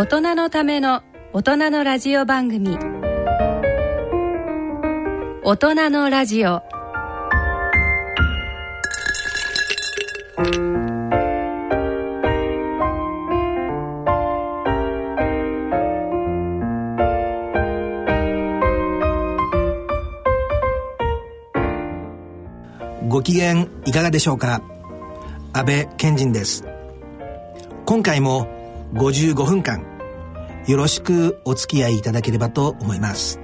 大人のための大人のラジオ番組。大人のラジオ。ご機嫌いかがでしょうか？安倍賢人です。今回も55分間よろしくお付き合いいただければと思います。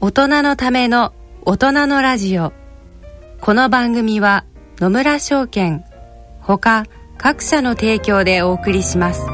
大人のための大人のラジオ。この番組は野村証券ほか各社の提供でお送りします。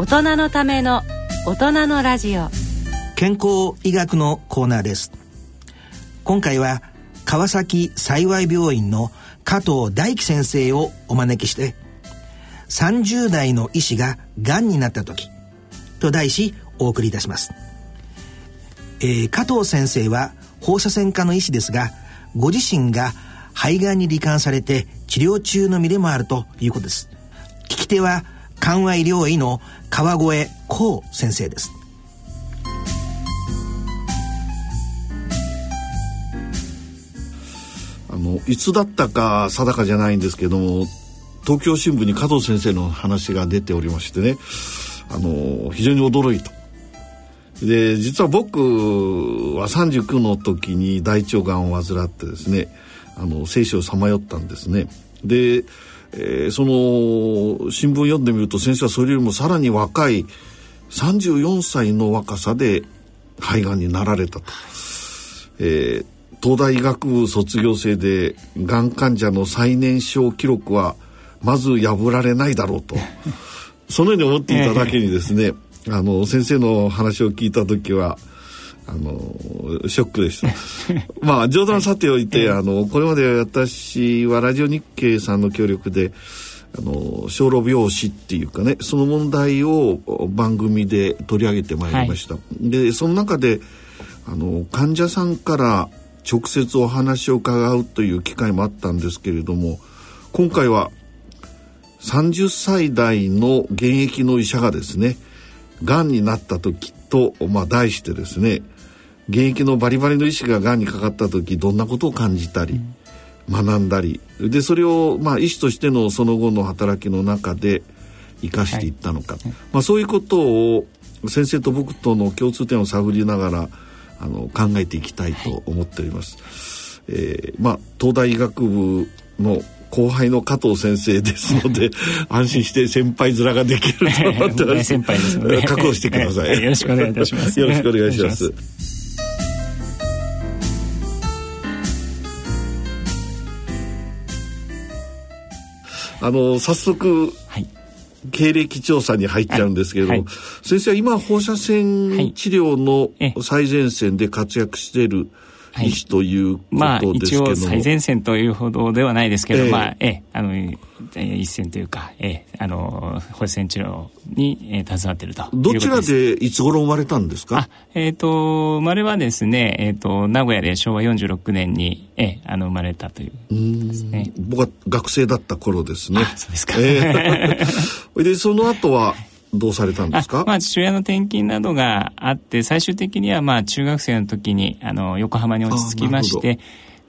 大人のための大人のラジオ。健康医学のコーナーです。今回は川崎幸病院の加藤大樹先生をお招きして30代の医師ががんになった時と題しお送りいたします、えー、加藤先生は放射線科の医師ですがご自身が肺がんに罹患されて治療中の身でもあるということです。聞き手は緩和医療医の川越幸先生ですあのいつだったか定かじゃないんですけども東京新聞に加藤先生の話が出ておりましてねあの非常に驚いた。で実は僕は39の時に大腸がんを患ってですねあの生死をさまよったんですね。で、えー、その新聞読んでみると先生はそれよりもさらに若い34歳の若さで肺がんになられたと。えー東大医学部卒業生でがん患者の最年少記録はまず破られないだろうと そのように思っていただけにですね、あの先生の話を聞いた時はあのショックでした。まあ冗談さておいて、あのこれまで私はラジオ日経さんの協力であの小老病死っていうかねその問題を番組で取り上げてまいりました、はい、でその中であの患者さんから直接お話を伺うという機会もあったんですけれども今回は30歳代の現役の医者がですねがんになった時と、まあ、題してですね現役のバリバリの医師ががんにかかった時どんなことを感じたり、学んだりでそれを、まあ、医師としてのその後の働きの中で生かしていったのか、はい、まあ、そういうことを先生と僕との共通点を探りながらあの考えていきたいと思っております。はい、えー、まあ東大医学部の後輩の加藤先生ですので 安心して先輩面ができると思ってます。先輩ですので覚悟してください。よろしくお願いいたします。よろしくお願いします。あの早速、はい、経歴調査に入っちゃうんですけれども、はい、先生は今放射線治療の最前線で活躍してい。る医師ということまあですけども、一応最前線というほどではないですけど、ええ。まあええ。あのええ一線というか、ええあの放射線治療に、ええ携わっているとどちらでいつ頃生まれたんですか？あ、えっ、と、生まれはですね、えっ、と、名古屋で昭和46年に、ええあの、生まれたという。ですね。僕は学生だった頃ですね。あそうですか。ええ で、その後はどうされたんですか？あまあ、父親の転勤などがあって、最終的には、まあ、中学生の時に、あの、横浜に落ち着きまして、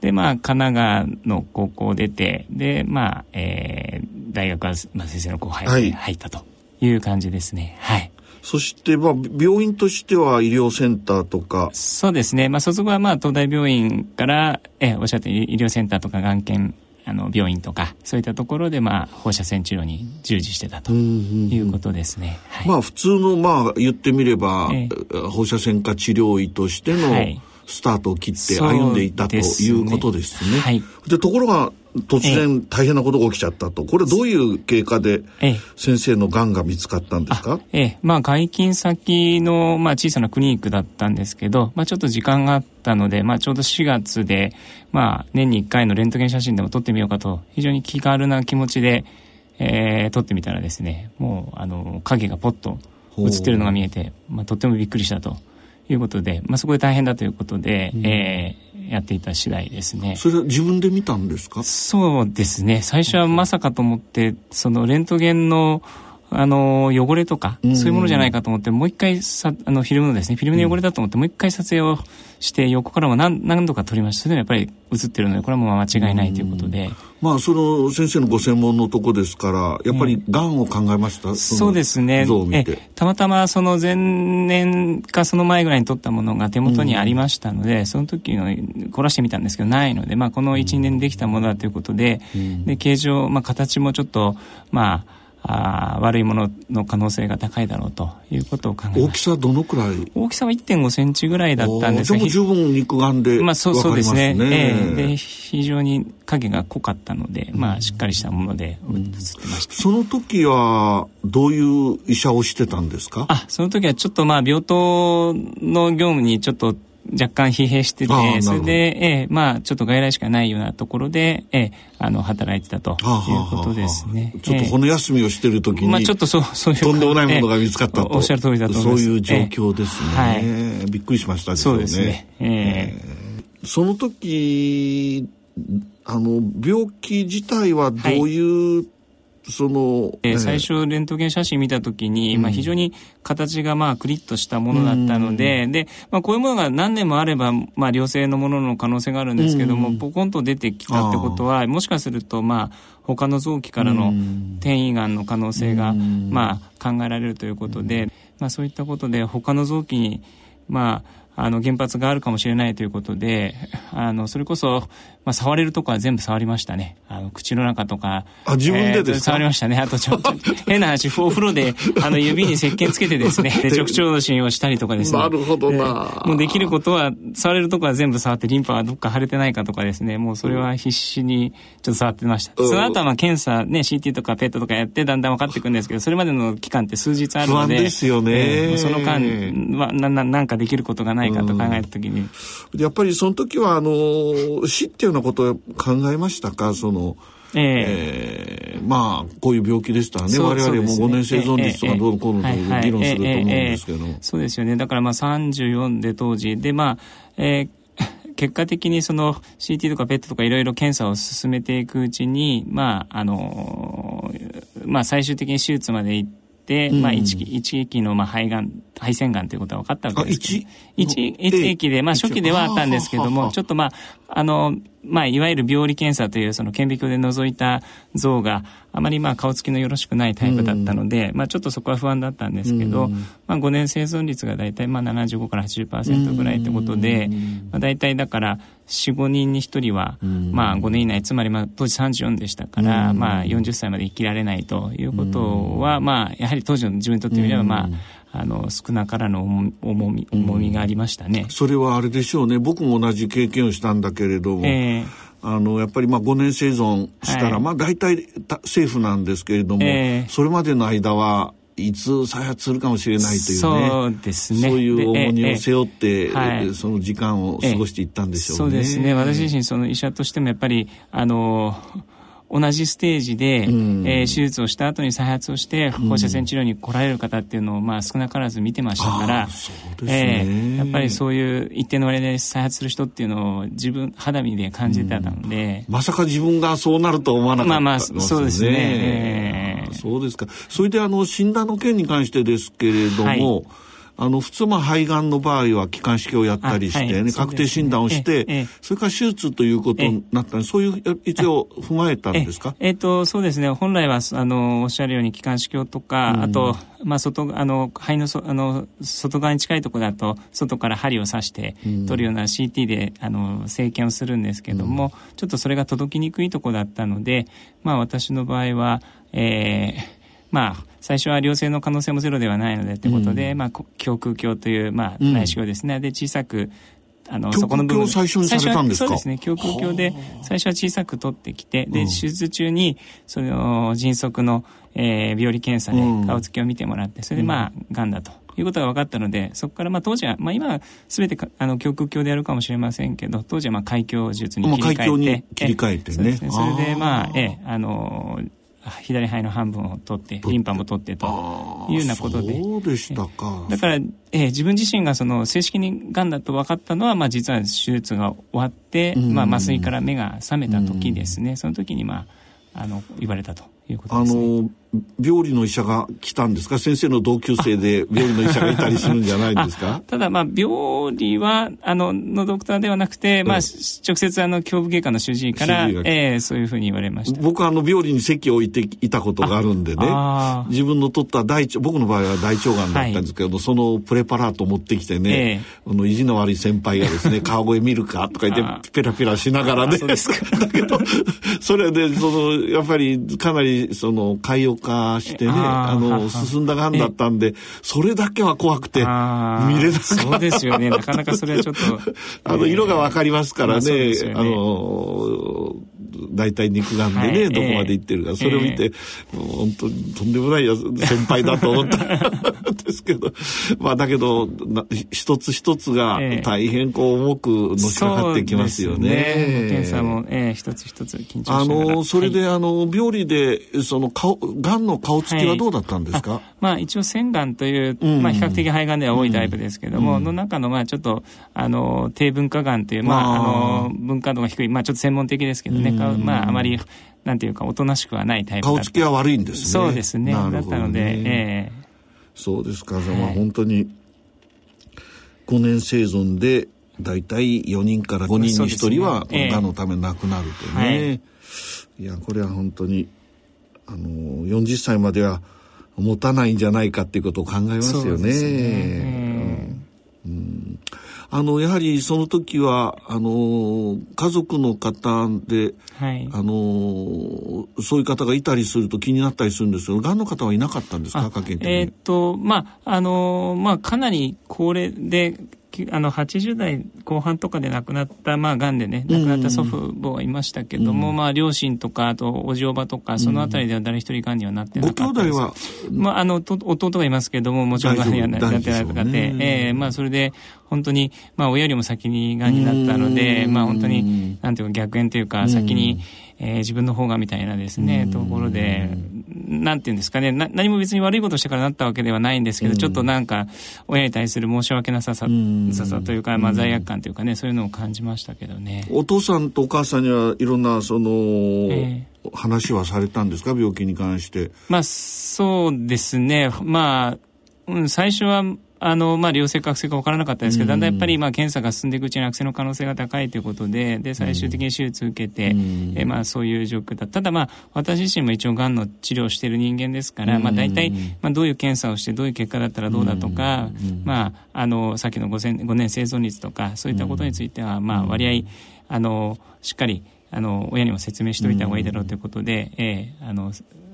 で、まあ、神奈川の高校を出て、で、まあ、えー大学は、まあ、先生の後輩はいで入ったという感じですね。はい。そして、まあ、病院としては医療センターとか、そうですね。まあ、卒業は、まあ、東大病院から、え、おっしゃった医療センターとか、がん研、あの、病院とか、そういったところで、まあ、放射線治療に従事してたということですね。はい。まあ普通のまあ言ってみれば、え放射線科治療医としてのはいスタートを切って歩んでいたということですね。はい。でところが突然大変なことが起きちゃったと。これどういう経過でええ。先生のがんが見つかったんですか？ええ、まあ外勤先の、まあ、小さなクリニックだったんですけど、まあ、ちょっと時間があったので、まあ、ちょうど4月で、まあ、年に1回のレントゲン写真でも撮ってみようかと非常に気軽な気持ちで、えー撮ってみたらですねもうあの影がポッと映ってるのが見えて、まあ、とってもびっくりしたということで、まあ、そこで大変だということで、えーやっていた次第ですね。それは自分で見たんですか？そうですね。最初はまさかと思って、そのレントゲンの、あの、汚れとか、うんそういうものじゃないかと思って、もう一回さ、あの、フィルムのですね、フィルムの汚れだと思って、もう一回撮影をして、横からも何何度か撮りました。それでもやっぱり映ってるので、これはもう間違いないということで。まあその先生のご専門のとこですからやっぱりがん。を考えました、そうですね。たまたまその前年かその前ぐらいに撮ったものが手元にありましたので、その時の凝らしてみたんですけどないので、まあ、この12年でできたものだということで,、で形状、まあ、形もちょっと、まあ、あー悪いものの可能性が高いだろうということを考え大きさどのくらい？大きさは1 5センチぐらいだったんですがあーじゃあもう十分肉眼で分かりまあ。そうそうですね。ええで、非常に影が濃かったので、まあ、しっかりしたもので映ってました。その時はどういう医者をしてたんですか？あ、その時はちょっとまあ、病棟の業務にちょっと若干疲弊しててそれで、ええまあ、ちょっと外来しかないようなところで、ええあの、働いてたということですね。ちょっと骨休みをしてる時に、まあ、ちょっとそう、そういう。とんでもないものが見つかったと。ええおっしゃる通りだと思います。そういう状況ですね。ええはい。びっくりしましたですそ。うですね。ええその時、あの、病気自体はどういう、その、えーええ最初レントゲン写真見た時に、まあ、非常に形がまあクリッとしたものだったので、で、まあ、こういうものが何年もあれば、まあ、良性のものの可能性があるんですけども、ポコンと出てきたってことはもしかするとまあ他の臓器からの転移がんの可能性がまあ考えられるということで、まあ、そういったことで他の臓器にまああの原発があるかもしれないということであのそれこそ、まあ、触れるとこは全部触りましたね。あの口の中とか。あ自分でですか？えー触りましたね。あとちょっと 変な話お風呂であの指に石鹸つけてですね で直腸診をしたりとかですね。なるほどな。えーもうできることは触れるとこは全部触ってリンパがどっか腫れてないかとかですね。もうそれは必死にちょっと触ってました、うん。その後はまあ検査ね CT とか PET とかやってだんだん分かってくるんですけどそれまでの期間って数日あるので不安ですよね。えーその間はなななんかできることがないかと考えた時に、やっぱりその時は、あの、死っていうようなことを考えましたか？その、えーえーまあ、こういう病気でしたらね、我々もそう5ですね。年生存率とかどうのこうのと議論すると思うんですけどそうですよね。だからまあ34で当時。でまあ、えー結果的にその CT とか PET とかいろいろ検査を進めていくうちにまああのまあ最終的に手術まで行って、まあ一期一期のまあ肺がん肺腺がんということは分かったわけです。けどあ一？ええ一期でまあ初期ではあったんですけどもちょっとまああのまあ、いわゆる病理検査というその顕微鏡で覗いた像があまりまあ顔つきのよろしくないタイプだったので、まあ、ちょっとそこは不安だったんですけど、まあ、5年生存率が大体まあ75から80%ぐらいってことで、まあ、大体だから45人に1人はまあ5年以内つまりまあ当時34でしたから、まあ、40歳まで生きられないということは、まあ、やはり当時の自分にとってみれば、まあ、あの少なからぬ重重み重みがありましたね。それはあれでしょうね。僕も同じ経験をしたんだけれども、えあの、やっぱりまあ5年生存したら、はいまあ大体たセーフなんですけれども、ええ。それまでの間は、いつ再発するかもしれないというね。そうですね。そういう重荷を背負って、はい。その時間を過ごしていったんでしょうね。そうですね。私自身その医者としてもやっぱりあの同じステージで、うん。えー手術をした後に再発をして放射線治療に来られる方っていうのを、まあ、少なからず見てましたからね。ええやっぱりそういう一定の割合で再発する人っていうのを自分肌身で感じてたので、まさか自分がそうなると思わなかったまあまあそうですね。ええそうですか。それであの診断の件に関してですけれども、はいあの普通まあ肺がんの場合は気管支鏡をやったりして、ね確定診断をして、それから手術ということになったんでそういう一応踏まえたんですか？ええ。っとそうですね。本来はあのおっしゃるように気管支鏡とか、あと、まあ、外あの肺のそあの外側に近いところだと外から針を刺して取るような CT であの生検をするんですけども、ちょっとそれが届きにくいところだったので、まあ、私の場合は、えーまあ、最初は良性の可能性もゼロではないのでということで、まあ、こ胸腔鏡という、まあ、うん。内視鏡ですね、で小さくあのそこの部分。最初にされたんですそうですね。胸腔鏡で最初は小さく取ってきてで、手術中にその迅速の、えー病理検査でうん。顔つきを見てもらってそれでまあがん。だと。いうことが分かったのでそこからまあ当時は、まあ、今は全てかあの胸腔鏡でやるかもしれませんけど当時はまあ開胸術に切り替えて、まあ開胸に切り替えてね。そね。それでまあええあの左肺の半分を取ってリンパも取ってというようなことでそうでしたか。だから、えー自分自身がその正式にがんだと分かったのは、まあ、実は手術が終わって、うんまあ、麻酔から目が覚めた時ですね、その時に、まあ、あの言われたということあです、ね。の病理の医者が来たんですか？先生の同級生で病理の医者がいたりするんじゃないんですか？あただ、まあ、病理はあののドクターではなくて、まあ、し直接あの胸部外科の主治医から、えーそういうふうに言われました。僕はあの病理に席を置いていたことがあるんでね自分の取った大腸僕の場合は大腸がんだったんですけど、そのプレパラートを持ってきてね、ええ。あの意地の悪い先輩がですね 川越見るかとか言あってペラペラしながらね だけどそれでそのやっぱりかなりその潰瘍化してねあの進んだがんだったんでそれだけは怖くて見れなかった。そうですよね。なかなかそれはちょっと。あの、色がわかりますからね。あの、大体肉眼でね、はい。どこまで行ってるか、それを見て、もう本当にとんでもないや先輩だと思った。ん ですけど、まあだけど、な一つ一つがええ。大変こう重くのしかかってきますよね。そうです検査も、えー一つ一つ緊張あ。の、それで、はいあの、病理で、その顔、癌の顔つきはどうだったんですか、まあ、一応腺がんという、うん。まあ、比較的肺がんでは多いタイプですけども、の中のまあちょっとあの低分化がんという、まあ、あの分化度が低い、まあ、ちょっと専門的ですけどね、かまあ、あまりなんていうかおとなしくはないタイプ顔つきは悪いんですね。そうですね。なるほどだったので、ねえ。そうですか。じゃあまあはい本当に5年生存でだいたい4人から5人に1人はね。ええ。がんのため亡くなるとね。はい。い、や、これは本当に、あの、40歳までは持たないんじゃないかっていうことを考えますよね。そうですね。えあの、やはりその時は、あの、家族の方で、はい。あの、そういう方がいたりすると気になったりするんですけど、がんの方はいなかったんですか？えーっとまああのまあかなり高齢できあの80代後半とかで亡くなったまあ癌でね亡くなった祖父母はいましたけども、まあ両親とかあとおじおばとかそのあたりでは誰一人癌にはなってなごかったです。兄弟は、まあ、あのと弟がいますけどももちろんがんにはなってないとかで、ね。ええまあ、それで本当に、まあ、親よりも先にがんになったので、うん。まあ、本当になんていうか逆縁というか先に、えー自分の方がみたいなですねところでなんていうんですかねな何も別に悪いことしてからなったわけではないんですけど、ちょっとなんか親に対する申し訳なささ,、んささというか、まあ、罪悪感というかねそういうのを感じましたけどね。お父さんとお母さんにはいろんなその、え話はされたんですか？病気に関して。まあ、そうですね。まあ、うん、最初は、あの、まあ、良性か悪性か分からなかったですけど、だんだんやっぱり、まあ、検査が進んでいくうちに悪性の可能性が高いということで、で、最終的に手術を受けて、えまあ、そういう状況だ。た。だ、まあ、私自身も一応、がんの治療をしている人間ですから、まあ、大体、まあ、どういう検査をして、どういう結果だったらどうだとか、まあ、あの、さっきの 5, 5年生存率とか、そういったことについては、まあ、割合、あの、しっかり、あの親にも説明しておいた方がいいだろうということで、ええあの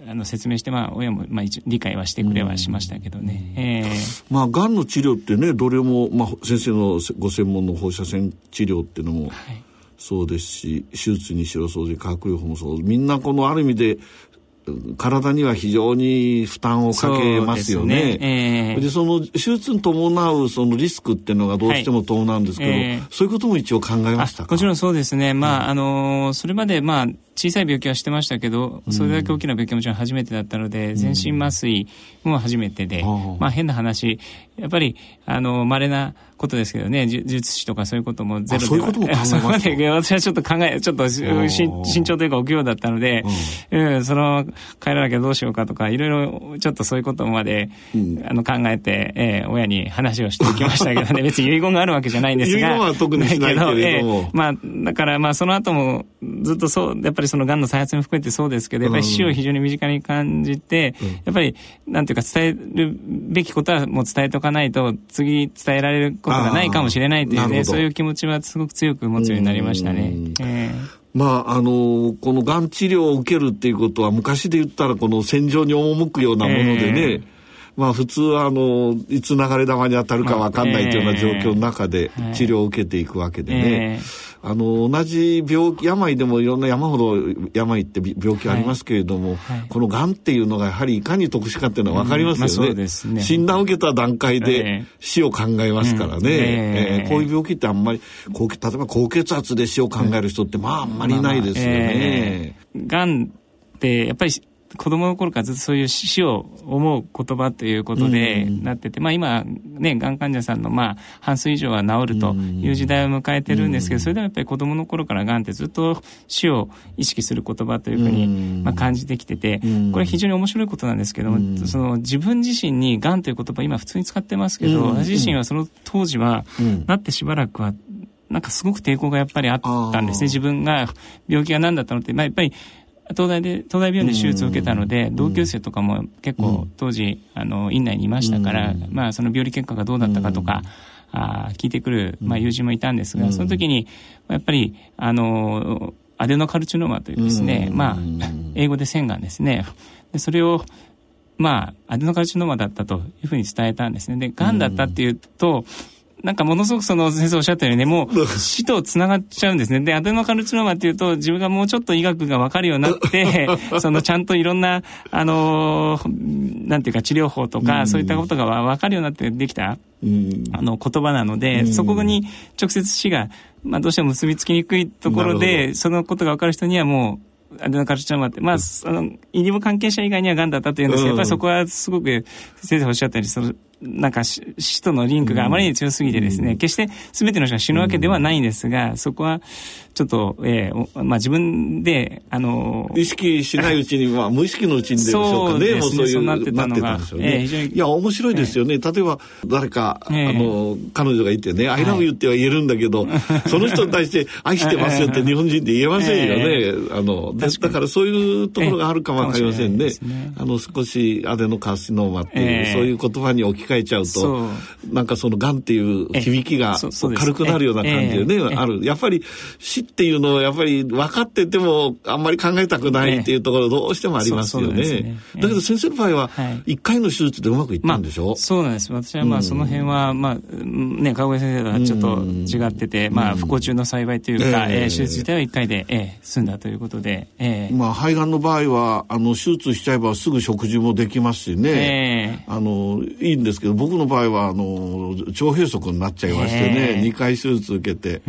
あの説明して、まあ、親も、まあ、理解はしてくれはしましたけどね。ええまあ、がんの治療ってね、どれも、まあ、先生のご専門の放射線治療っていうのもはいそうですし、手術にしろそうで、化学療法もそう。みんなこのある意味で、体には非常に負担をかけますよね。そねええでその手術に伴うそのリスクっていうのがどうしても伴うんですけど、はいええそういうことも一応考えましたか？もちろんそうですね。まあ、あのーそれまで、まあ、小さい病気はしてましたけど、それだけ大きな病気はもちろん初めてだったので、全身麻酔も初めてで、うん。まあ、変な話、やっぱり、あの、稀なことですけどね、術師とかそういうこともゼロではあそういうことも考えました そこまで私はちょっと考え、ちょっと慎慎重というか、臆病だったので、うん、その、帰らなきゃどうしようかとか、いろいろ、ちょっとそういうことまで、うん。あの、考えて、えー親に話をしておきましたけどね、別に遺言があるわけじゃないんですが。遺言は特にしないけれども。ええまあ、だからまあその後もずっとそう、やっぱりその癌の再発も含めてそうですけど、やっぱり死を非常に身近に感じて、やっぱりなんていうか伝えるべきことはもう伝えとかないと、次伝えられることがないかもしれないというね、そういう気持ちはすごく強く持つようになりましたね。まあ、あのこのがん治療を受けるっていうことは昔で言ったらこの戦場に赴くようなものでね、ええまあ普通はあのいつ流れ弾に当たるか分かんないというような状況の中でええ治療を受けていくわけでね、えあの同じ病気病でもいろんな山ほど病ってび病気ありますけれども、はいこのがんっていうのがやはりいかに特殊かっていうのは分かりますよね,、うんまあそうですね診断を受けた段階えでえ死を考えますからね、うんええええこういう病気ってあんまり例えば高血圧で死を考える人ってまああんまりいないですよね。ええ。がんってやっぱり子供の頃からずっとそういう死を思う言葉ということでうん。なってて、まあ今ね、がん患者さんのまあ半数以上は治るという時代を迎えてるんですけど、それでもやっぱり子供の頃からがんってずっと死を意識する言葉というふうにうん。まあ感じてきててうん、これ非常に面白いことなんですけども、うん。その自分自身にがんという言葉今普通に使ってますけど、うん。私自身はその当時はうん。なってしばらくはなんかすごく抵抗がやっぱりあったんですね。自分が病気が何だったのって、まあ、やっぱり東大で、東大病院で手術を受けたので、同級生とかも結構当時、あの、院内にいましたから、うん。まあ、その病理結果がどうだったかとか、あー聞いてくる、まあ、友人もいたんですが、その時に、やっぱり、あの、アデノカルチノーマというですね、うん。まあ、英語で腺がんですね。で、それを、まあ、アデノカルチノーマだったというふうに伝えたんですね。で、がんだったっていうと、なんかものすごくその先生おっしゃったようにね、もう死と繋がっちゃうんですね。で、アデノカルチノーマっていうと、自分がもうちょっと医学がわかるようになって、そのちゃんといろんな、あのーなんていうか治療法とか、そういったことがわかるようになってできた、うん。あの言葉なので、そこに直接死が、まあどうしても結びつきにくいところで、そのことがわかる人にはもう、アデノカルチノーマって、まあ、その、医療関係者以外には癌だったというんですけど、うん。やっぱりそこはすごく先生がおっしゃったように、その、なんか死死とのリンクがあまりに強すぎてですね、決して全ての人が死ぬわけではないんですが、そこはちょっと、えーおまあ自分で、あの意識しないうちに、まあ、無意識のうちにでしょうかね。そうねそうなってたのがなってんですよね。ええ非常にいや、面白いですよね。例えば、誰か、ええあの、彼女がいてね、I love you っては言えるんだけど、その人に対して、愛してますよって日本人で言えませんよえね。あの、でだからそういうところがあるかもわかりませんねね。あの、少しアデノカーシノーマっていう、ええそういう言葉に置き換えちゃうと、なんかその癌っていう響きが軽くなるような感じでね、ええ。ある。やっぱり死っていうのはやっぱり分かっててもあんまり考えたくないっていうところどうしてもありますよね。だけど先生の場合ははい。1回の手術でうまくいったんでしょ、まあ、そうなんです。私はまあその辺は、まあ、うんね、川越先生とはちょっと違ってて、まあ、不幸中の幸いというか、えええー手術自体は1回で、えー済んだということで、えーまあ肺がんの場合はあの手術しちゃえばすぐ食事もできますしね、え。あのいいんですけど僕の場合はあの腸閉塞になっちゃいましてね、ええ2回手術受けて、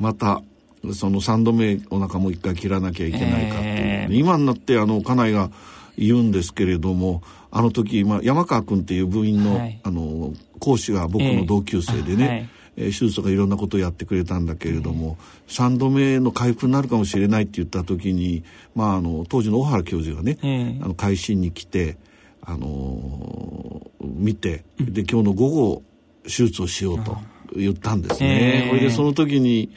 またその3度目お腹もう1回切らなきゃいけないかっていう、ええ今になってあの家内が言うんですけれどもあの時、まあ、山川君っていう部員の,、はい。あの講師が僕の同級生でね、えー手術とかいろんなことをやってくれたんだけれども、3度目の回復になるかもしれないって言った時に、まあ、あの当時の小原教授がね、ええ。あの会心に来て、あのー見てで今日の午後手術をしようと言ったんですね。ええそれでその時に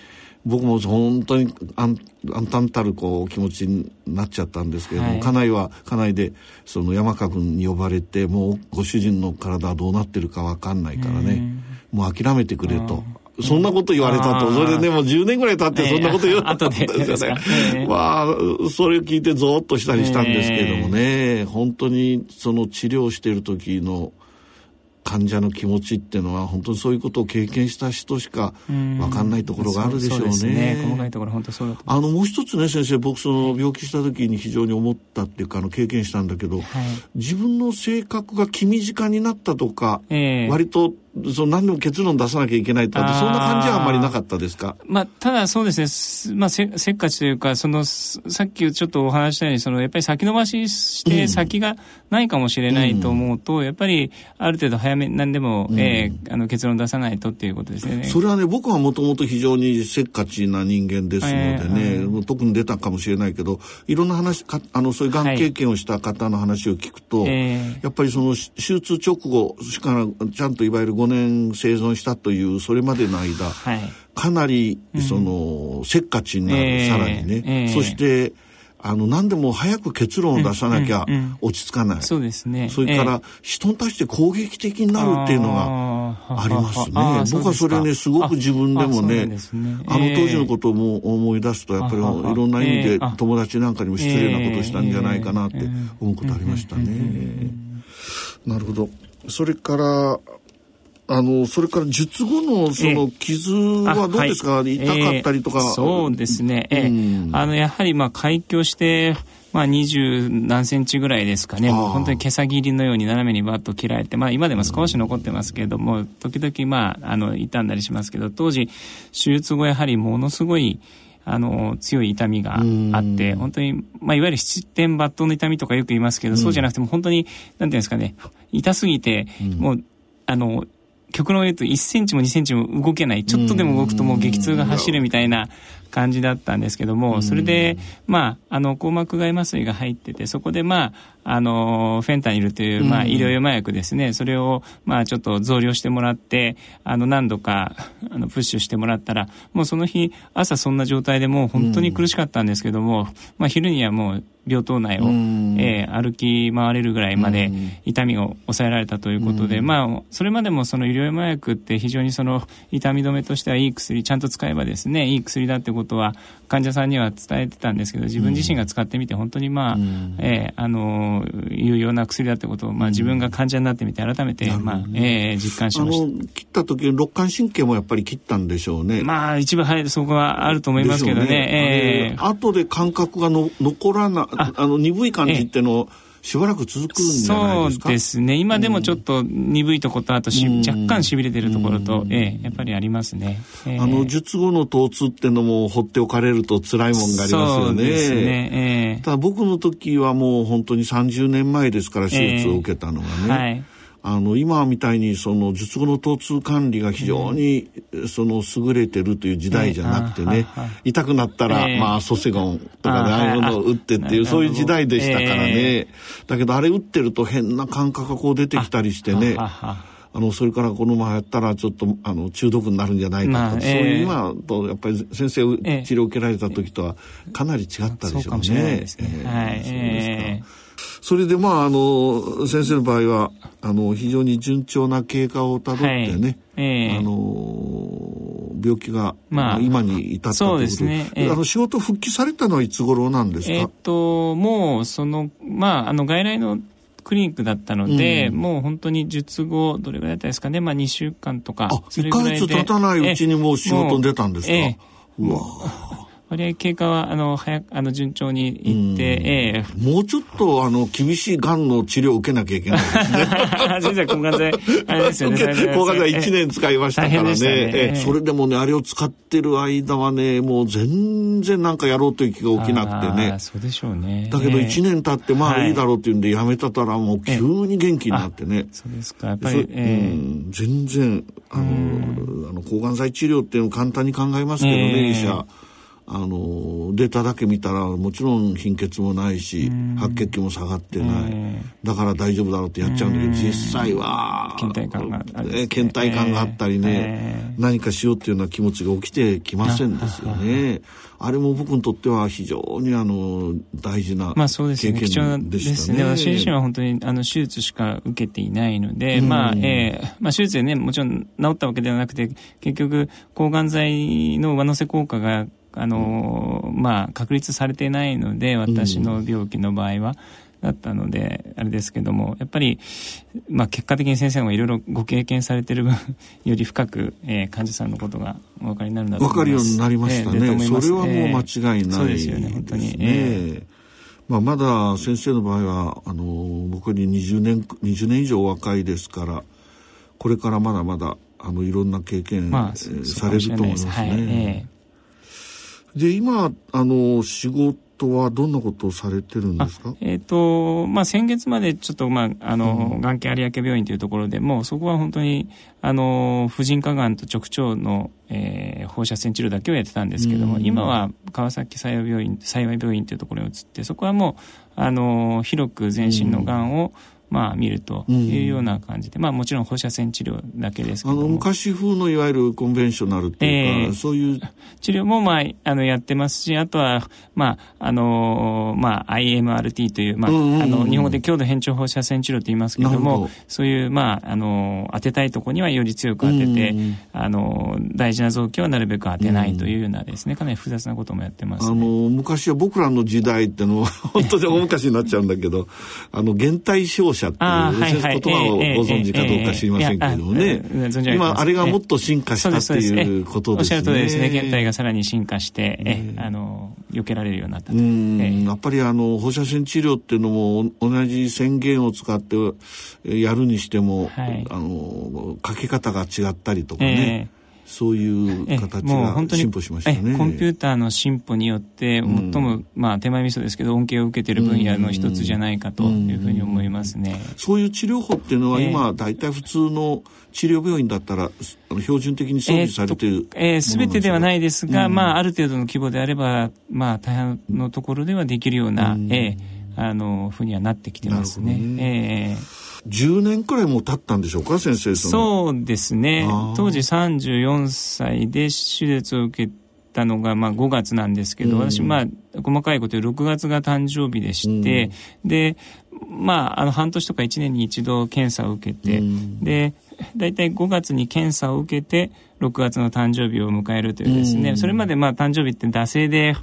僕も本当に暗暗淡たるこう気持ちになっちゃったんですけれども、はい。家内は家内でその山川君に呼ばれてもうご主人の体はどうなってるかわかんないからね、もう諦めてくれと。そんなこと言われたと。それでね、もう10年ぐらい経ってそんなこと言われたん ですよね。ええ後でですか。ええ。まあ、それを聞いてゾーッとしたりしたんですけれどもね、本当にその治療している時の患者の気持ちっていうのは本当にそういうことを経験した人しか分かんないところがあるでしょうね。そうね。細かいところ本当そうだとあのもう一つね先生僕その病気した時に非常に思ったっていうかあの経験したんだけど、はい、自分の性格が気短になったとか、えー、割とその何でも結論出さなきゃいけないとかそんな感じはあんまりなかったですか？まあ、ただそうですね、まあ、せせっかちというか、その、さっきちょっとお話したように、その、やっぱり先延ばしして先がないかもしれないと思うと、うん、やっぱり、ある程度早め、何でも、うん、えー、あの、結論出さないとっていうことですね。それはね、僕はもともと非常にせっかちな人間ですのでね、えー、特に出たかもしれないけど、いろんな話、かあの、そういうがん経験をした方の話を聞くと、はい、やっぱりその、手術直後、しかちゃんといわゆる5年生存したというそれまでの間、はい、かなりその、せっかちになる、えー、さらにね、えー、そしてあの何でも早く結論を出さなきゃ落ち着かない、うんうんうん、そうですね。それから、人に対して攻撃的になるっていうのがありますね。僕はそれねすごく自分でもね、ね、あの当時のことも思い出すとやっぱりいろんな意味で友達なんかにも失礼なことをしたんじゃないかなって思うことありましたね。なるほど。それからあの、それから術後のその傷はどうですか、はい、痛かったりとか、えー、そうですね。えー、あの、やはりまあ開胸して、まあ、二十何センチぐらいですかね、本当に毛先切りのように斜めにバッと切られて、まあ、今でも少し残ってますけれども、時々、まあ、あの傷んだりしますけど、当時、手術後、やはりものすごいあの強い痛みがあって、本当に、まあ、いわゆる七点抜刀の痛みとかよく言いますけど、そうじゃなくても、本当に、なんていうんですかね、痛すぎて、もう、あの、極論言うと1センチも2センチも動けない。ちょっとでも動くともう激痛が走るみたいな感じだったんですけども、それで、まあ、あの、硬膜外麻酔が入ってて、そこで、まあ、あの、フェンタニルという、まあ、医療用麻薬ですね、それを、まあ、ちょっと増量してもらって、あの、何度か、あの、プッシュしてもらったら、もうその日、朝そんな状態でもう本当に苦しかったんですけども、まあ、昼にはもう、病棟内を、えー、歩き回れるぐらいまで痛みを抑えられたということで、まあ、それまでもその医療用麻薬って非常にその痛み止めとしてはいい薬、ちゃんと使えばですね、いい薬だってことは患者さんには伝えてたんですけど、自分自身が使ってみて本当にまあ、えー、あの、有用な薬だってことを、まあ自分が患者になってみて改めて、まあ、えー、実感しました。切った時に肋間神経もやっぱり切ったんでしょうね。まあ一部早いそこはあると思いますけどね。ねえー、後で感覚がの残らない、あの鈍い感じっての、えーしばらく続くんじゃないですか？そうですね。今でもちょっと鈍いとことあとし、若干しびれてるところと、ええ、やっぱりありますね、えー、あの術後の疼痛ってのも放っておかれると辛いもんがありますよね。ですね、えー、ただ僕の時はもう本当に30年前ですから手術を受けたのがね、えーはいあの今みたいにその術後の疼痛管理が非常にその優れてるという時代じゃなくてね、痛くなったら、まあソセゴンとかでああいうのを打ってっていうそういう時代でしたからね、だけどあれ打ってると変な感覚がこう出てきたりしてね。あのそれからこのままやったらちょっとあの中毒になるんじゃないかと、まあ、そういう今とやっぱり先生治療を受けられた時とはかなり違ったでしょうね。はい、そうですか。それでまああの先生の場合はあの非常に順調な経過をたどってね、はい。えー、あの病気が、まあ、今に至ったということでね、えー、あの仕事復帰されたのはいつ頃なんですか？えっともうそのまああの外来のクリニックだったので、うん、もう本当に術後どれぐらいだったですかね。まあ2週間とかそれぐらいで。1ヶ月経たないうちにもう仕事に出たんですか、えー、うわ割合経過はあの早あの順調にいって、ええー、もうちょっとあの厳しいがんの治療を受けなきゃいけないですね。先生抗がん剤あれ ですよね。抗がん剤1年使いましたからね。ねえー、それでもねあれを使ってる間はねもう全然なんかやろうという気が起きなくてね。そうでしょうね。だけど1年経ってまあいいだろうっていうんでやめたたらもう急に元気になってね。そうですか。やっぱり、全然あのあの抗がん剤治療っていうの簡単に考えますけどね、医者。あのデータだけ見たらもちろん貧血もないし白血球も下がってない。だから大丈夫だろうってやっちゃうんだけど実際は倦怠感があ、ね、倦怠感があったりね何かしようっていうような気持ちが起きてきませんですよね。あれも僕にとっては非常にあの大事な経験でしたね。まあそうですね。貴重ですね。私自身は本当にあの手術しか受けていないので、まあ、えー、まあ手術でね、もちろん治ったわけではなくて、結局抗がん剤の上乗せ効果があの、まあ、確立されていないので、私の病気の場合は。だったのであれですけどもやっぱり、まあ、結果的に先生もいろいろご経験されてる分 より深く、えー、患者さんのことがお分かりになるんだと思います。分かるようになりましたね、えー、それはもう間違いない、ね、そうですよね本当に、えー。まあ、まだ先生の場合はあの僕に20年 ,20 年以上若いですからこれからまだまだあのいろんな経験、まあ、されると思いますね。はいえー、で今あの仕事はどんなことをされてるんですか？えっ、ー、と、まあ、先月までちょっと、まあ、あの、うん、眼系有明病院というところでも、そこは本当に、あの、婦人科がんと直腸の、えー、放射線治療だけをやってたんですけども、うん、今は川崎幸い病院、幸い病院というところに移って、そこはもう、あの、広く全身のがんを、うんまあ、見るというような感じで、うん、まあ、もちろん放射線治療だけですけどあの昔風のいわゆるコンベンショナルっていうか、えー、そういう。治療も、まあ、あのやってますしあとは、まああのまあ、IMRT という、まあ、あの日本語で強度変調放射線治療と言いますけどもそういう、まあ、あの当てたいところにはより強く当てて、あの大事な臓器はなるべく当てないというようなですねかなり複雑なこともやってます、ね、あの昔は僕らの時代ってのは本当に大昔になっちゃうんだけどあの減退照射者っていう、言葉をご存知かどうか知りませんけれどもね、今あれがもっと進化したっていうことですね。おっしゃる通りですね。現代がさらに進化して、えあの避けられるようになったと。やっぱりあの放射線治療っていうのも同じ宣言を使ってやるにしても、はい、あのかけ方が違ったりとかね、そういう形が進歩しましたね。コンピューターの進歩によって最も、うん、まあ手前味噌ですけど恩恵を受けている分野の一つじゃないかというふうに思いますね。そういう治療法っていうのは今大体普通の治療病院だったら標準的に装備されているえー、全てではないですが、うん、まあある程度の規模であればまあ大半のところではできるような、うん、えー、あのふうにはなってきてますね。ね。えー10年くらいも経ったんでしょうか先生そうですね。当時34歳で手術を受けたのが、まあ、5月なんですけど、うん、私、まあ、細かいことで6月が誕生日でして、うん、で、まあ、あの半年とか1年に一度検査を受けて、うん、で大体5月に検査を受けて6月の誕生日を迎えるというですね、それまでまあ誕生日って惰性で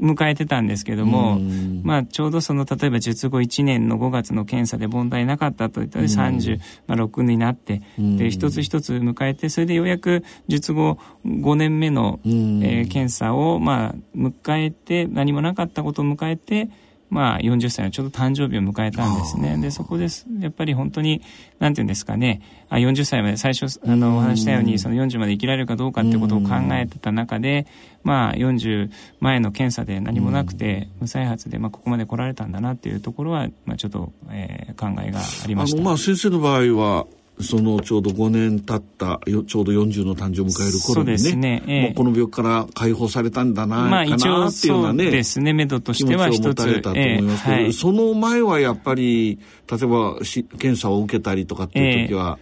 迎えてたんですけども、まあ、ちょうどその例えば術後1年の5月の検査で問題なかったといったで36になってで一つ一つ迎えてそれでようやく術後5年目の、えー、検査を、まあ、迎えて何もなかったことを迎えてまあ、40歳のちょうど誕生日を迎えたんですね。で、そこです。やっぱり本当に、なんていうんですかね、あ40歳まで、最初、あの、お話したように、その40まで生きられるかどうかってことを考えてた中で、まあ、40前の検査で何もなくて、無再発で、まあ、ここまで来られたんだなっていうところは、まあ、ちょっと、えー、考えがありました。まあ、先生の場合は、そのちょうど5年経ったちょうど40の誕生を迎える頃にねね、えー、もうこの病気から解放されたんだな、まあ、かなっていうようなねですね目処としては一つ持たれたと思いますけど、えーはい、その前はやっぱり例えばし検査を受けたりとかっていう時は、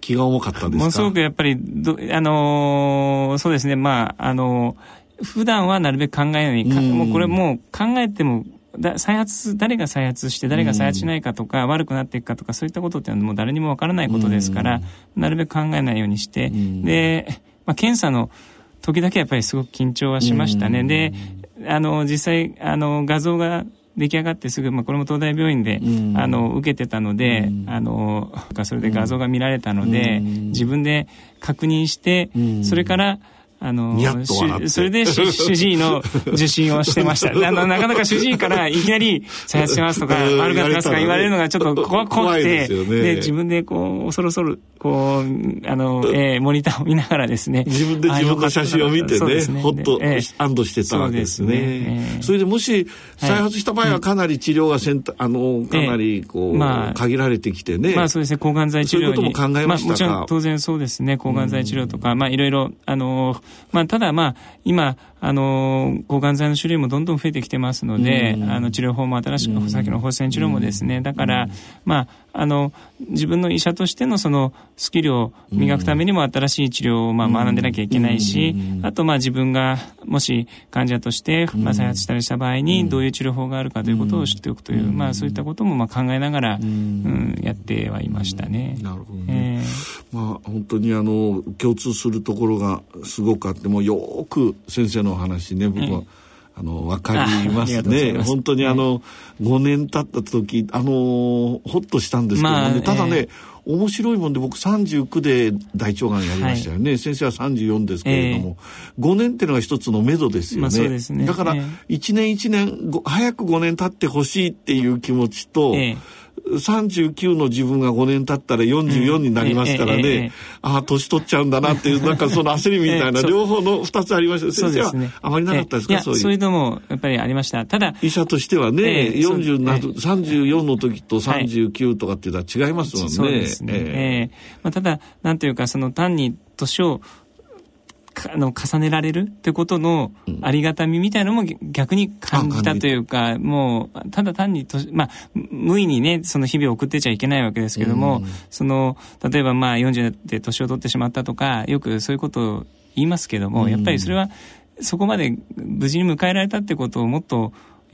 気が重かったんですか？ものすごくやっぱりど、あのー、そうですねまああのー、普段はなるべく考えない、もうこれもう考えてもだ再発誰が再発して誰が再発しないかとか、うん、悪くなっていくかとかそういったことっていうのはもう誰にもわからないことですから、うん、なるべく考えないようにして、うん、で、まあ、検査の時だけやっぱりすごく緊張はしましたね。であの実際あの画像が出来上がってすぐ、まあ、これも東大病院で、あの受けてたので、あのそれで画像が見られたので、自分で確認して、それからあのそれで主治医の受診をしてました。あのなかなか主治医からいきなり「再発します」とか「悪くなってます」とか言われるのがちょっと怖くて。で自分でこう恐る恐るこうあの、えー、モニターを見ながらですね。自分で自分の写真を見てねね。ほっと安堵してたわけですね。それでもし再発した場合はかなり治療がせんあのかなりこう、まあ、限られてきてね。まあそうですね。抗がん剤治療そういうことも考えましたか、まあ、もちろん当然そうですね。抗がん剤治療とか、まあいろいろあのまあ、ただ、まあ、今、あの抗がん剤の種類もどんどん増えてきてますので、あの治療法も新しく、さっきの放射線治療もですね、だから、まあ、あの自分の医者としてのそのスキルを磨くためにも新しい治療をまあ学んでなきゃいけないし、あとまあ自分がもし患者としてまあ再発したりした場合にどういう治療法があるかということを知っておくという、まあそういったこともまあ考えながら、うん、やってはいましたね。なるほどね。えー、まあ本当にあの共通するところがすごくあってもよく先生のお話ね僕は、あの、わかりますね。ます。本当にあの、5年経った時、あの、ほっとしたんですけどもね、まあただね、え面白いもんで僕39で大腸がんやりましたよね。先生は34ですけれども、5年っていうのが一つの目処ですよね。まあね。だからえ、1年1年、ご早く5年経ってほしいっていう気持ちと、ええ39の自分が5年経ったら44になりますからね、ああ、年取っちゃうんだなっていう、なんかその焦りみたいな、両方の2つありました。先生は。あまりなかったですか、そういうそういう。のもやっぱりありました。ただ、医者としてはね、ええそう40なる、ええ34の時と39とかっていうのは違いますもんね。そうですね。えええまあ、ただ、なんていうか、その単に年をかあの重ねられるってことのありがたみみたいなのもぎ逆に感じたというか、もう、ただ単に年、まあ、無意にね、その日々を送ってちゃいけないわけですけども、その、例えばまあ40で年を取ってしまったとか、よくそういうことを言いますけども、やっぱりそれは、そこまで無事に迎えられたってことをもっと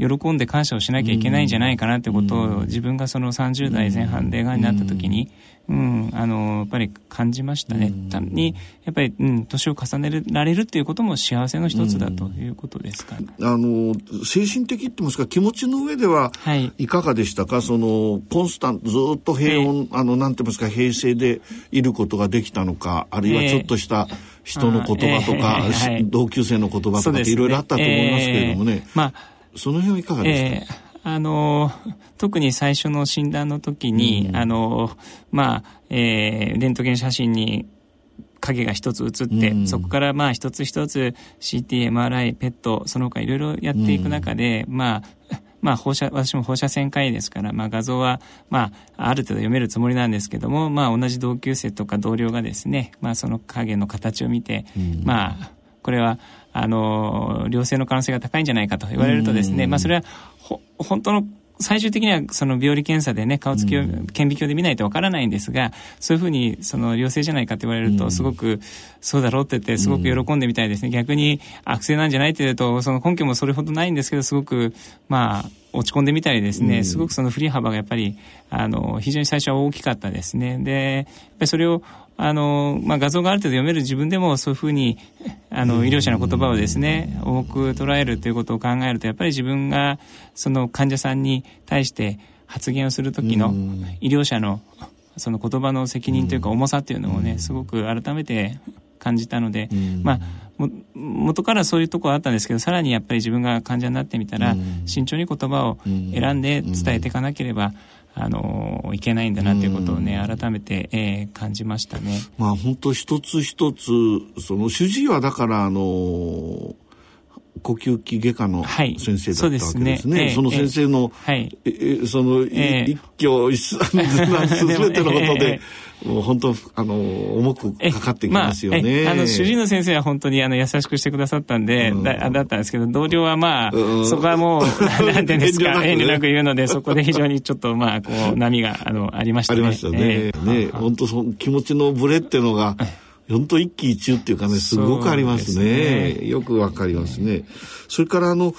喜んで感謝をしなきゃいけないんじゃないかなってことを自分がその30代前半でがんになった時に、うん、あの、やっぱり感じましたね。単に、やっぱり、うん、年を重ねられるっていうことも幸せの一つだということですかね。あの、精神的って言いますか、気持ちの上では、はい。いかがでしたか？その、コンスタント、ずっと平穏、あの、なんて言いますか、平静でいることができたのか、あるいはちょっとした人の言葉とか、ええはい。はい同級生の言葉とかっていろいろあったと思いますけれどもね、ええ。まあ、その辺はいかがですか、えーあの特に最初の診断の時に、あのまあ、えーレントゲン写真に影が一つ写って、うん。そこからまあ一つ一つ CT、MRI、ペット、その他いろいろやっていく中で、まあ、まあ放射、私も放射線科医ですから、まあ画像は、まあ、ある程度読めるつもりなんですけども、まあ同じ同級生とか同僚がですね、まあその影の形を見て、まあ、これは、あの、良性の可能性が高いんじゃないかと言われるとですね、まあそれは、ほ、本当の最終的にはその病理検査でね、顔つきを顕微鏡で見ないとわからないんですが、そういうふうにその良性じゃないかって言われると、すごくそうだろうって言って、すごく喜んでみたいですね。逆に悪性なんじゃないって言うと、その根拠もそれほどないんですけど、すごく、まあ、落ち込んでみたりですね、すごくその振り幅がやっぱり、あの、非常に最初は大きかったですね。で、やっぱりそれを、あの、まあ、画像がある程度読める自分でもそういうふうに、あの、医療者の言葉をですね、重く捉えるということを考えると、やっぱり自分が、その患者さんに対して発言をする時の医療者の、その言葉の責任というか重さっていうのをね、すごく改めて感じたので、まあ、も元からそういうところはあったんですけど、さらにやっぱり自分が患者になってみたら、慎重に言葉を選んで伝えていかなければ、あのいけないんだなということをね、改めて、えー感じましたね。まあ本当一つ一つ、その主治医はだからあの、呼吸器外科のはい先生だったわけですね。そうですねええその先生の、はい。ええその、いええ一挙一すべ てのことで、もう本当、あの、重くえかかってきますよね。まあえあの、主治医の先生は本当にあの優しくしてくださったんで、うんだだったんですけど、同僚はまあ、うんそこはもう、なんていうんですか、遠慮なくねなく言うので、そこで非常にちょっとまあ、こう、波が、あの、ありましたね。ありましたね。ええね、本当その気持ちのブレっていうのが、本当一喜一憂っていうかね、すごくありますね。ですよくわかりますね。それからあの、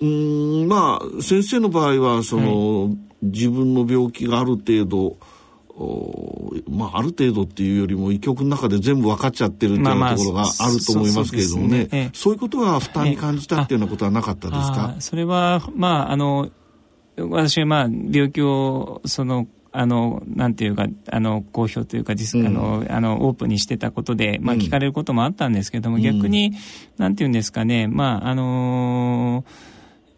うーん、まあ、先生の場合は、その、自分の病気がある程度、おまあ、ある程度っていうよりも、医局の中で全部分かっちゃってるっていうところがあると思いますけれどもね、そういうことは負担に感じたっていうようなことはなかったですか？それは、まあ、あの、私はまあ、病気を、その、あの、なんていうか、あの、公表というか、実うん。あの、あの、オープンにしてたことで、まあ、うん。聞かれることもあったんですけども、うん。逆に、なんていうんですかね、まあ、あの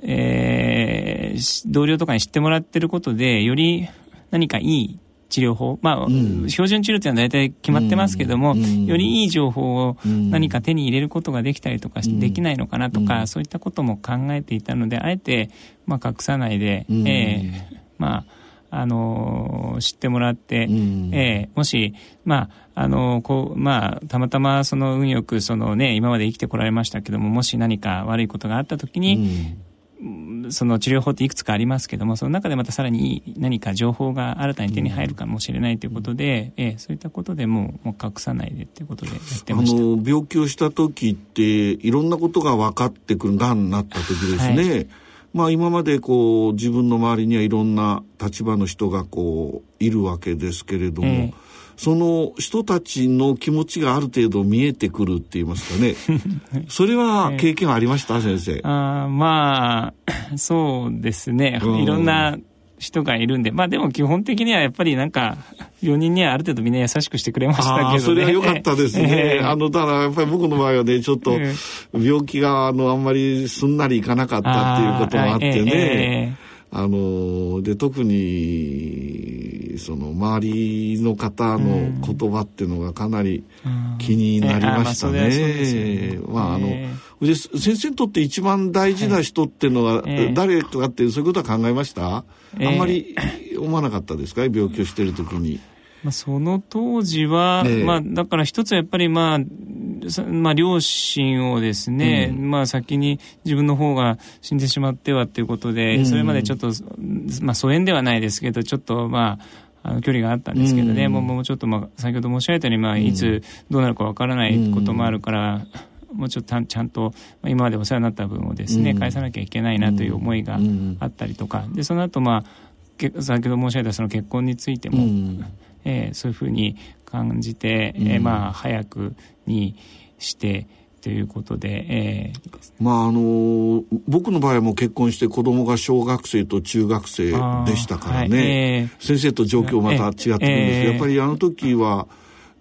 えーし同僚とかに知ってもらってることで、より何かいい治療法、まあ、ん。標準治療っていうのは大体決まってますけども、うん。よりいい情報をうん何か手に入れることができたりとかしうんできないのかなとか、うん。そういったことも考えていたので、あえて、まあ、隠さないで、うん。えーまあ、あのー知ってもらって、うん。えーもし、まあ、あのーこう、まあ、たまたまその運よく、そのね、今まで生きてこられましたけども、もし何か悪いことがあったときに、その治療法っていくつかありますけども、その中でまたさらにいい何か情報が新たに手に入るかもしれないということで、えーそういったことでもうもう隠さないでっていうことでやってあました。の病気をした時っていろんなことが分かってくるがんになった時ですね、まあ今までこう自分の周りにはいろんな立場の人がこういるわけですけれども、ええその人たちの気持ちがある程度見えてくるって言いますかね。それは経験ありました、先生。あまあ、そうですね。いろんな人がいるんで、まあでも基本的にはやっぱりなんか、病人にはある程度みんな優しくしてくれましたけどね。それは良かったですね。あの、だからやっぱり僕の場合はね、ちょっと病気があの、あんまりすんなりいかなかったっていうこともあってね。あので特にその周りの方の言葉っていうのがかなり気になりましたね。まああので先生にとって一番大事な人っていうのは誰かってそういうことは考えました、あんまり思わなかったですか？病気をしてる時に。まあ、その当時は、まあ、だから一つはやっぱりまあまあ、両親をですね、うん、まあ、先に自分の方が死んでしまってはということで、うん、それまでちょっと、まあ、疎遠ではないですけど、ちょっと、まあ、あの距離があったんですけどね、うん、もうもうちょっと、まあ、先ほど申し上げたように、まあ、いつどうなるかわからないこともあるから、もうちょっとちゃんと今までお世話になった分をですね、返さなきゃいけないなという思いがあったりとか、でその後、まあ先ほど申し上げたその結婚についても、えー、そういうふうに感じて、うん、えー、まあ、早くにしてということで、えー、まああの僕の場合はもう結婚して子供が小学生と中学生でしたからね、はい。えー、先生と状況また違ってくるんですけど、えー、やっぱりあの時は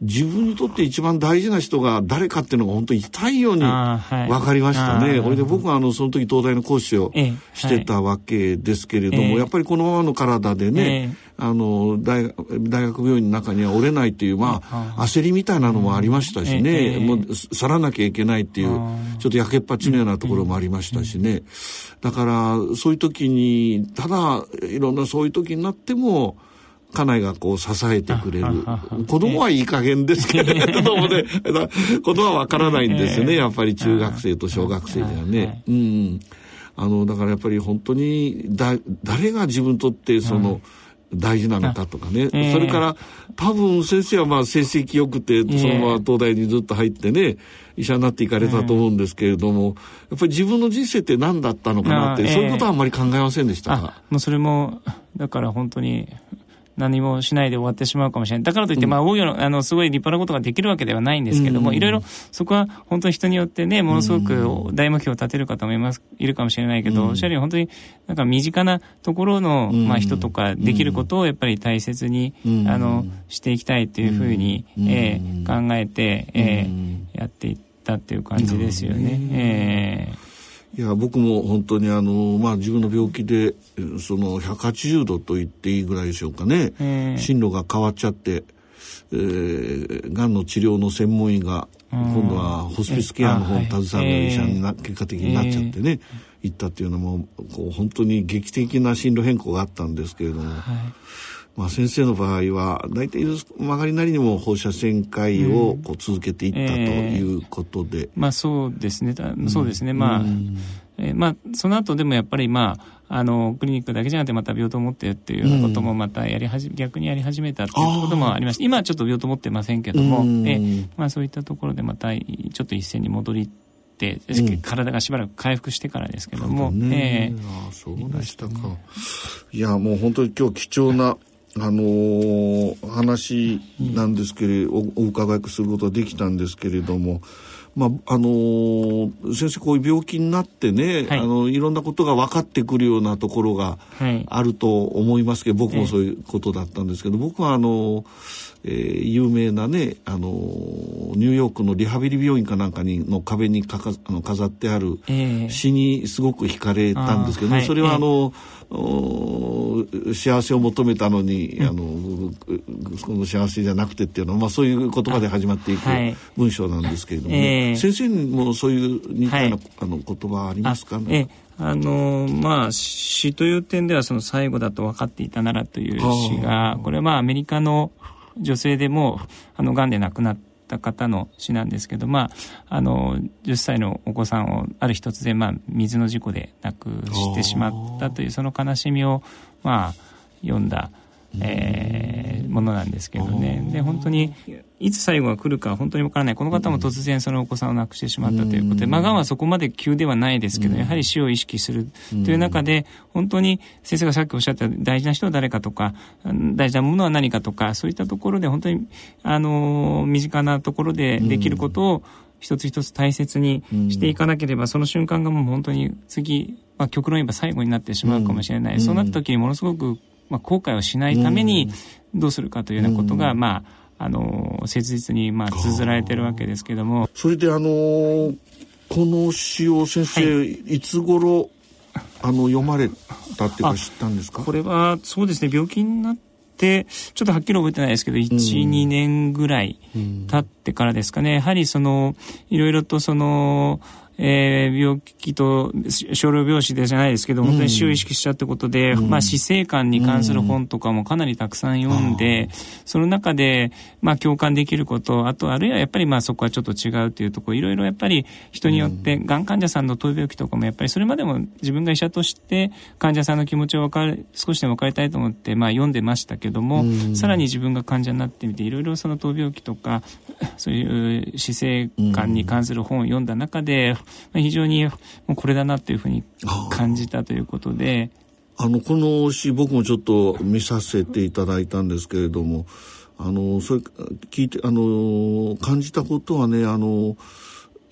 自分にとって一番大事な人が誰かっていうのが本当に痛いように分かりましたね。これで僕はあのその時東大の講師をしてたわけですけれども、えー、やっぱりこのままの体でね、えー、あの大大学病院の中には折れないっていうまあ焦りみたいなのもありましたしね、えー、もう去らなきゃいけないっていうちょっとやけっぱちのようなところもありましたしね。だからそういう時にただいろんなそういう時になっても家内がこう支えてくれる。子供はいい加減ですけれどもね、ことはわからないんですよね。やっぱり中学生と小学生ではね。うん。あの、だからやっぱり本当に、だ、誰が自分にとってその、大事なのかとかね。それから、多分先生はまあ成績良くて、そのまま東大にずっと入ってね、医者になっていかれたと思うんですけれども、やっぱり自分の人生って何だったのかなって、そういうことはあんまり考えませんでしたか？もうそれも、だから本当に、何もしないで終わってしまうかもしれない。だからといって、まあ、大の、あの、すごい立派なことができるわけではないんですけども、いろいろ、そこは本当に人によってね、ものすごく大目標を立てる方もいます、いるかもしれないけど、おっしゃるように本当になんか身近なところの、まあ、人とかできることをやっぱり大切に、あの、していきたいというふうに、えー、考えて、えー、やっていったっていう感じですよね。えーいや僕も本当にあの、まあ、自分の病気でその180度と言っていいぐらいでしょうかね、進路が変わっちゃって、えー、がんの治療の専門医が今度はホスピスケアの方に携わる医者にな、結果的になっちゃってね、行ったっていうのもこう本当に劇的な進路変更があったんですけれども。はいまあ、先生の場合は大体曲がりなりにも放射線科医をこう続けていったということで、うんえ。ー、まあそうですね。そうですね、まあ、えー、まあその後でもやっぱりまああのクリニックだけじゃなくてまた病棟を持ってっていうようなこともまたやりはじ、逆にやり始めたっていうこともありまして今はちょっと病棟持ってませんけども、えー、まあ、そういったところでまたちょっと一斉に戻りて、うん、体がしばらく回復してからですけども、ね。えー、あそうでしたか、いやもう本当に今日貴重なあのー、話なんですけれど、おお伺いすることができたんですけれども、まあ、あのー、先生こういう病気になってね、はい、あのいろんなことが分かってくるようなところがあると思いますけど、僕もそういうことだったんですけど、僕はあのーえー、有名なね、あのニューヨークのリハビリ病院かなんかにの壁にかかあの飾ってある詩にすごく惹かれたんですけど、ね、それはあの、えー、幸せを求めたのに、うん、あのその幸せじゃなくてっていうのは、まあ、そういう言葉で始まっていく文章なんですけれども、ね、えー、先生にもそういう似たような、はい、あの言葉ありますか？ね。あのまあ詩という点ではその最後だと分かっていたならという詩がこれはまあアメリカの女性でもあの癌で亡くなった方の死なんですけど、まあ、あの10歳のお子さんをある日突然、まあ、水の事故で亡くしてしまったというその悲しみを、まあ、読んだ、えー、ものなんですけどね。で本当にいつ最後が来るか本当にわからない。この方も突然そのお子さんを亡くしてしまったということで、まあ、がんはそこまで急ではないですけど、やはり死を意識するという中で本当に先生がさっきおっしゃった大事な人は誰かとか大事なものは何かとかそういったところで本当にあの身近なところでできることを一つ一つ大切にしていかなければ、その瞬間がもう本当に次、まあ、極論言えば最後になってしまうかもしれない、そうなった時にものすごく、まあ、後悔をしないためにどうするかというようなことが、まああの切実にまあ綴られてるわけですけども。それであのこの詩を先生、はい、いつ頃あの読まれたっていうか知ったんですか？これはそうですね病気になってちょっとはっきり覚えてないですけど12、うん、年ぐらい経ってからですかね。やはりそのいろいろとそのえー、病気と少量病死でじゃないですけど、本当に死を意識したってことで、うん、まあ死生観に関する本とかもかなりたくさん読んで、うん、その中で、まあ共感できること、あとあるいはやっぱりまあそこはちょっと違うというところ、いろいろやっぱり人によって、が、ん患者さんの闘病期とかもやっぱりそれまでも自分が医者として患者さんの気持ちを分かる、少しでも分かりたいと思って、まあ読んでましたけども、うん、さらに自分が患者になってみて、いろいろその闘病期とか、そういう死生観に関する本を読んだ中で、非常にもうこれだなというふうに感じたということで。あの、この詩僕もちょっと見させていただいたんですけれども、あの、それ聞いて、あの、感じたことはね、あの、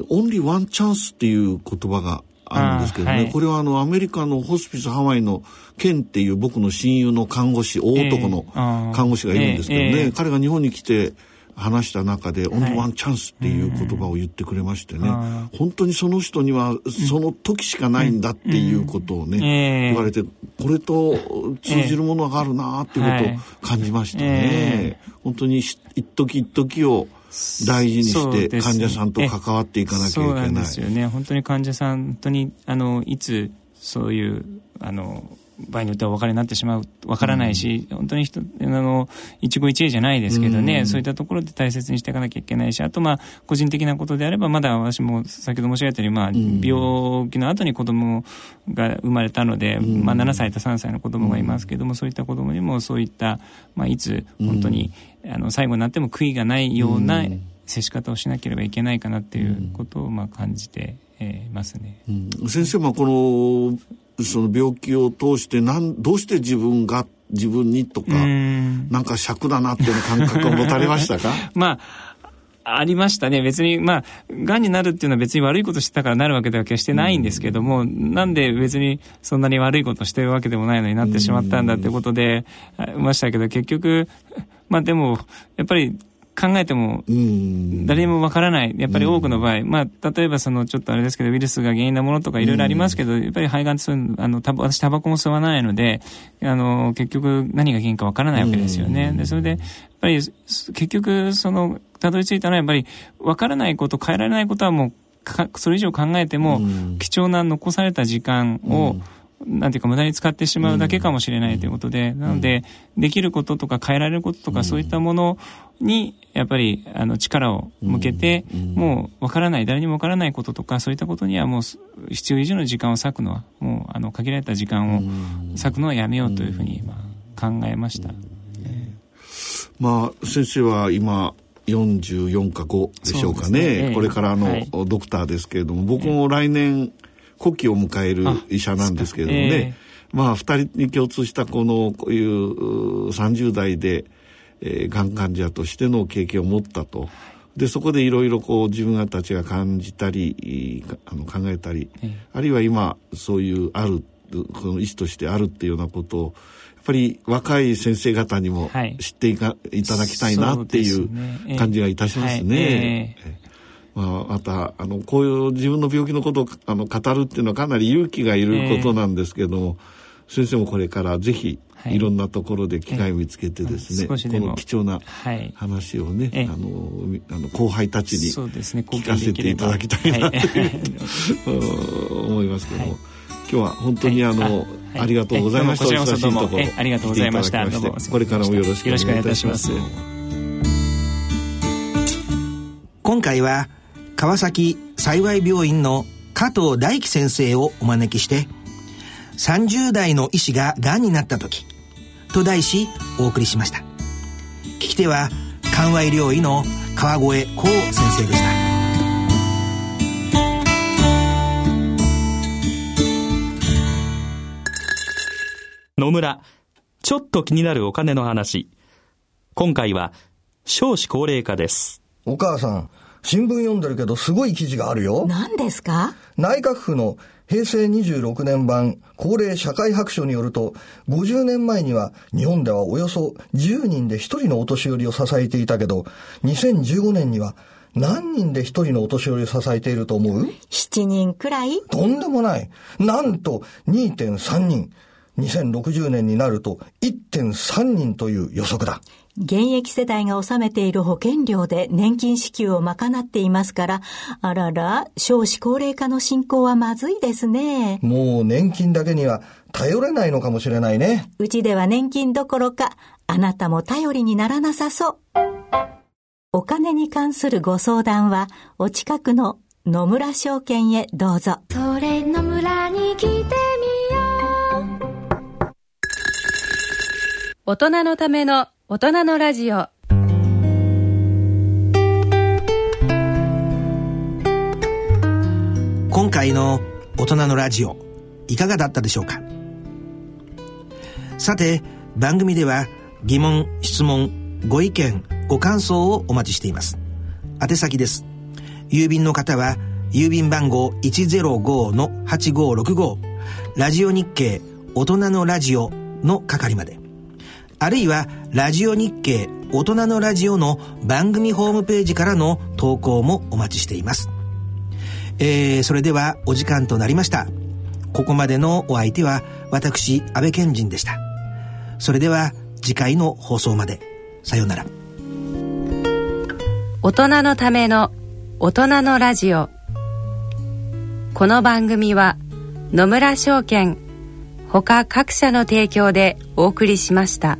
オンリーワンチャンスっていう言葉があるんですけどね、はい、これはあのアメリカのホスピスハワイのケンっていう僕の親友の看護師大男の看護師がいるんですけどね、えーえ。ー、彼が日本に来て話した中で「オンリワンチャンス」っていう言葉を言ってくれましてね、はい、本当にその人にはその時しかないんだっていうことをね、言われてこれと通じるものがあるなっていうことを感じましたね。えー、本当に一時一時を大事にして患者さんと関わっていかなきゃいけない。そうなんですよね。本当に患者さん、本当にあのいつそういうあの場合によってはお別れになってしまうわからないし、うん、本当に人あの一期一会じゃないですけどね、うん、そういったところで大切にしていかなきゃいけないしあとまあ個人的なことであればまだ私も先ほど申し上げたように、まあ、病気の後に子供が生まれたので、うん、まあ、7歳と3歳の子供がいますけども、そういった子供にもそういった、まあ、いつ本当に、あの最後になっても悔いがないような接し方をしなければいけないかなっていうことをまあ感じて、えー、ますね。先生もこのその病気を通してなんどうして自分が自分にとかなんか尺だなっていう感覚を持たれましたか？まあありましたね。別に、まあ、癌になるっていうのは別に悪いことしてたからなるわけでは決してないんですけども、うん、なんで別にそんなに悪いことしてるわけでもないのになってしまったんだってことで、ましたけど、結局、まあでも、やっぱり考えても誰もわからない。やっぱり多くの場合、まあ、例えばその、ちょっとあれですけど、ウイルスが原因なものとかいろいろありますけど、やっぱり肺がんってあの、た私タバコも吸わないので、あの、結局何が原因かわからないわけですよね。で、それで、やっぱり結局、その、たどり着いたのはやっぱり、わからないこと、変えられないことはもう、それ以上考えても、貴重な残された時間を、なんていうか無駄に使ってしまうだけかもしれないということで、なので、できることとか変えられることとかそういったものに、やっぱり、あの、力を向けて、もうわからない、誰にもわからないこととか、そういったことにはもう必要以上の時間を割くのは、もう、あの、限られた時間を割くのはやめようというふうに、まあ、考えました。まあ、先生は今、44か5でしょうかね。ね。これからのドクターですけれども、僕も来年、古希を迎える医者なんですけれどもね、えー、まあ二人に共通したこのこういう30代で、えー、がん患者としての経験を持ったと。でそこでいろいろこう自分たちが感じたりあの考えたり、えー、あるいは今そういうあるこの医師としてあるっていうようなことをやっぱり若い先生方にも知っていか、はい、いただきたいなっていう感じがいたしますね。えーはいえーまあ、またあのこういう自分の病気のことをあの語るっていうのはかなり勇気がいることなんですけども、えー、先生もこれからぜひいろんなところで機会を見つけてですね、はい、この貴重な話をね、はい、あのあの後輩たちに聞かせていただきたいなと 思いますけども、はい、今日は本当にあの、ありがとうございました。お忙しいところありがとうございました。これからもよろしくお願いいたします。今回は川崎幸病院の加藤大樹先生をお招きして30代の医師が癌になった時と題しお送りしました。聞き手は緩和医療医の川越幸先生でした。野村ちょっと気になるお金の話。今回は少子高齢化です。お母さん新聞読んでるけどすごい記事があるよ何ですか？内閣府の平成26年版高齢社会白書によると、50年前には日本ではおよそ10人で1人のお年寄りを支えていたけど、2015年には何人で1人のお年寄りを支えていると思う ?7 人くらい？とんでもない。なんと2.3人。2060年になると1.3人という予測だ。現役世代が納めている保険料で年金支給を賄っていますから、あらら、少子高齢化の進行はまずいですね。もう年金だけには頼れないのかもしれないね。うちでは年金どころか、あなたも頼りにならなさそう。お金に関するご相談は、お近くの野村証券へどうぞ。それ野村に来てみよう。大人のための大人のラジオ。今回の大人のラジオいかがだったでしょうか？さて番組では疑問質問ご意見ご感想をお待ちしています。宛先です。郵便の方は郵便番号105-8565ラジオ日経大人のラジオの係まで。あるいは、ラジオ日経大人のラジオの番組ホームページからの投稿もお待ちしています。えー、それではお時間となりました。ここまでのお相手は私、安倍賢人でした。それでは次回の放送まで。さようなら。大人のための大人のラジオ。この番組は野村証券ほか各社の提供でお送りしました。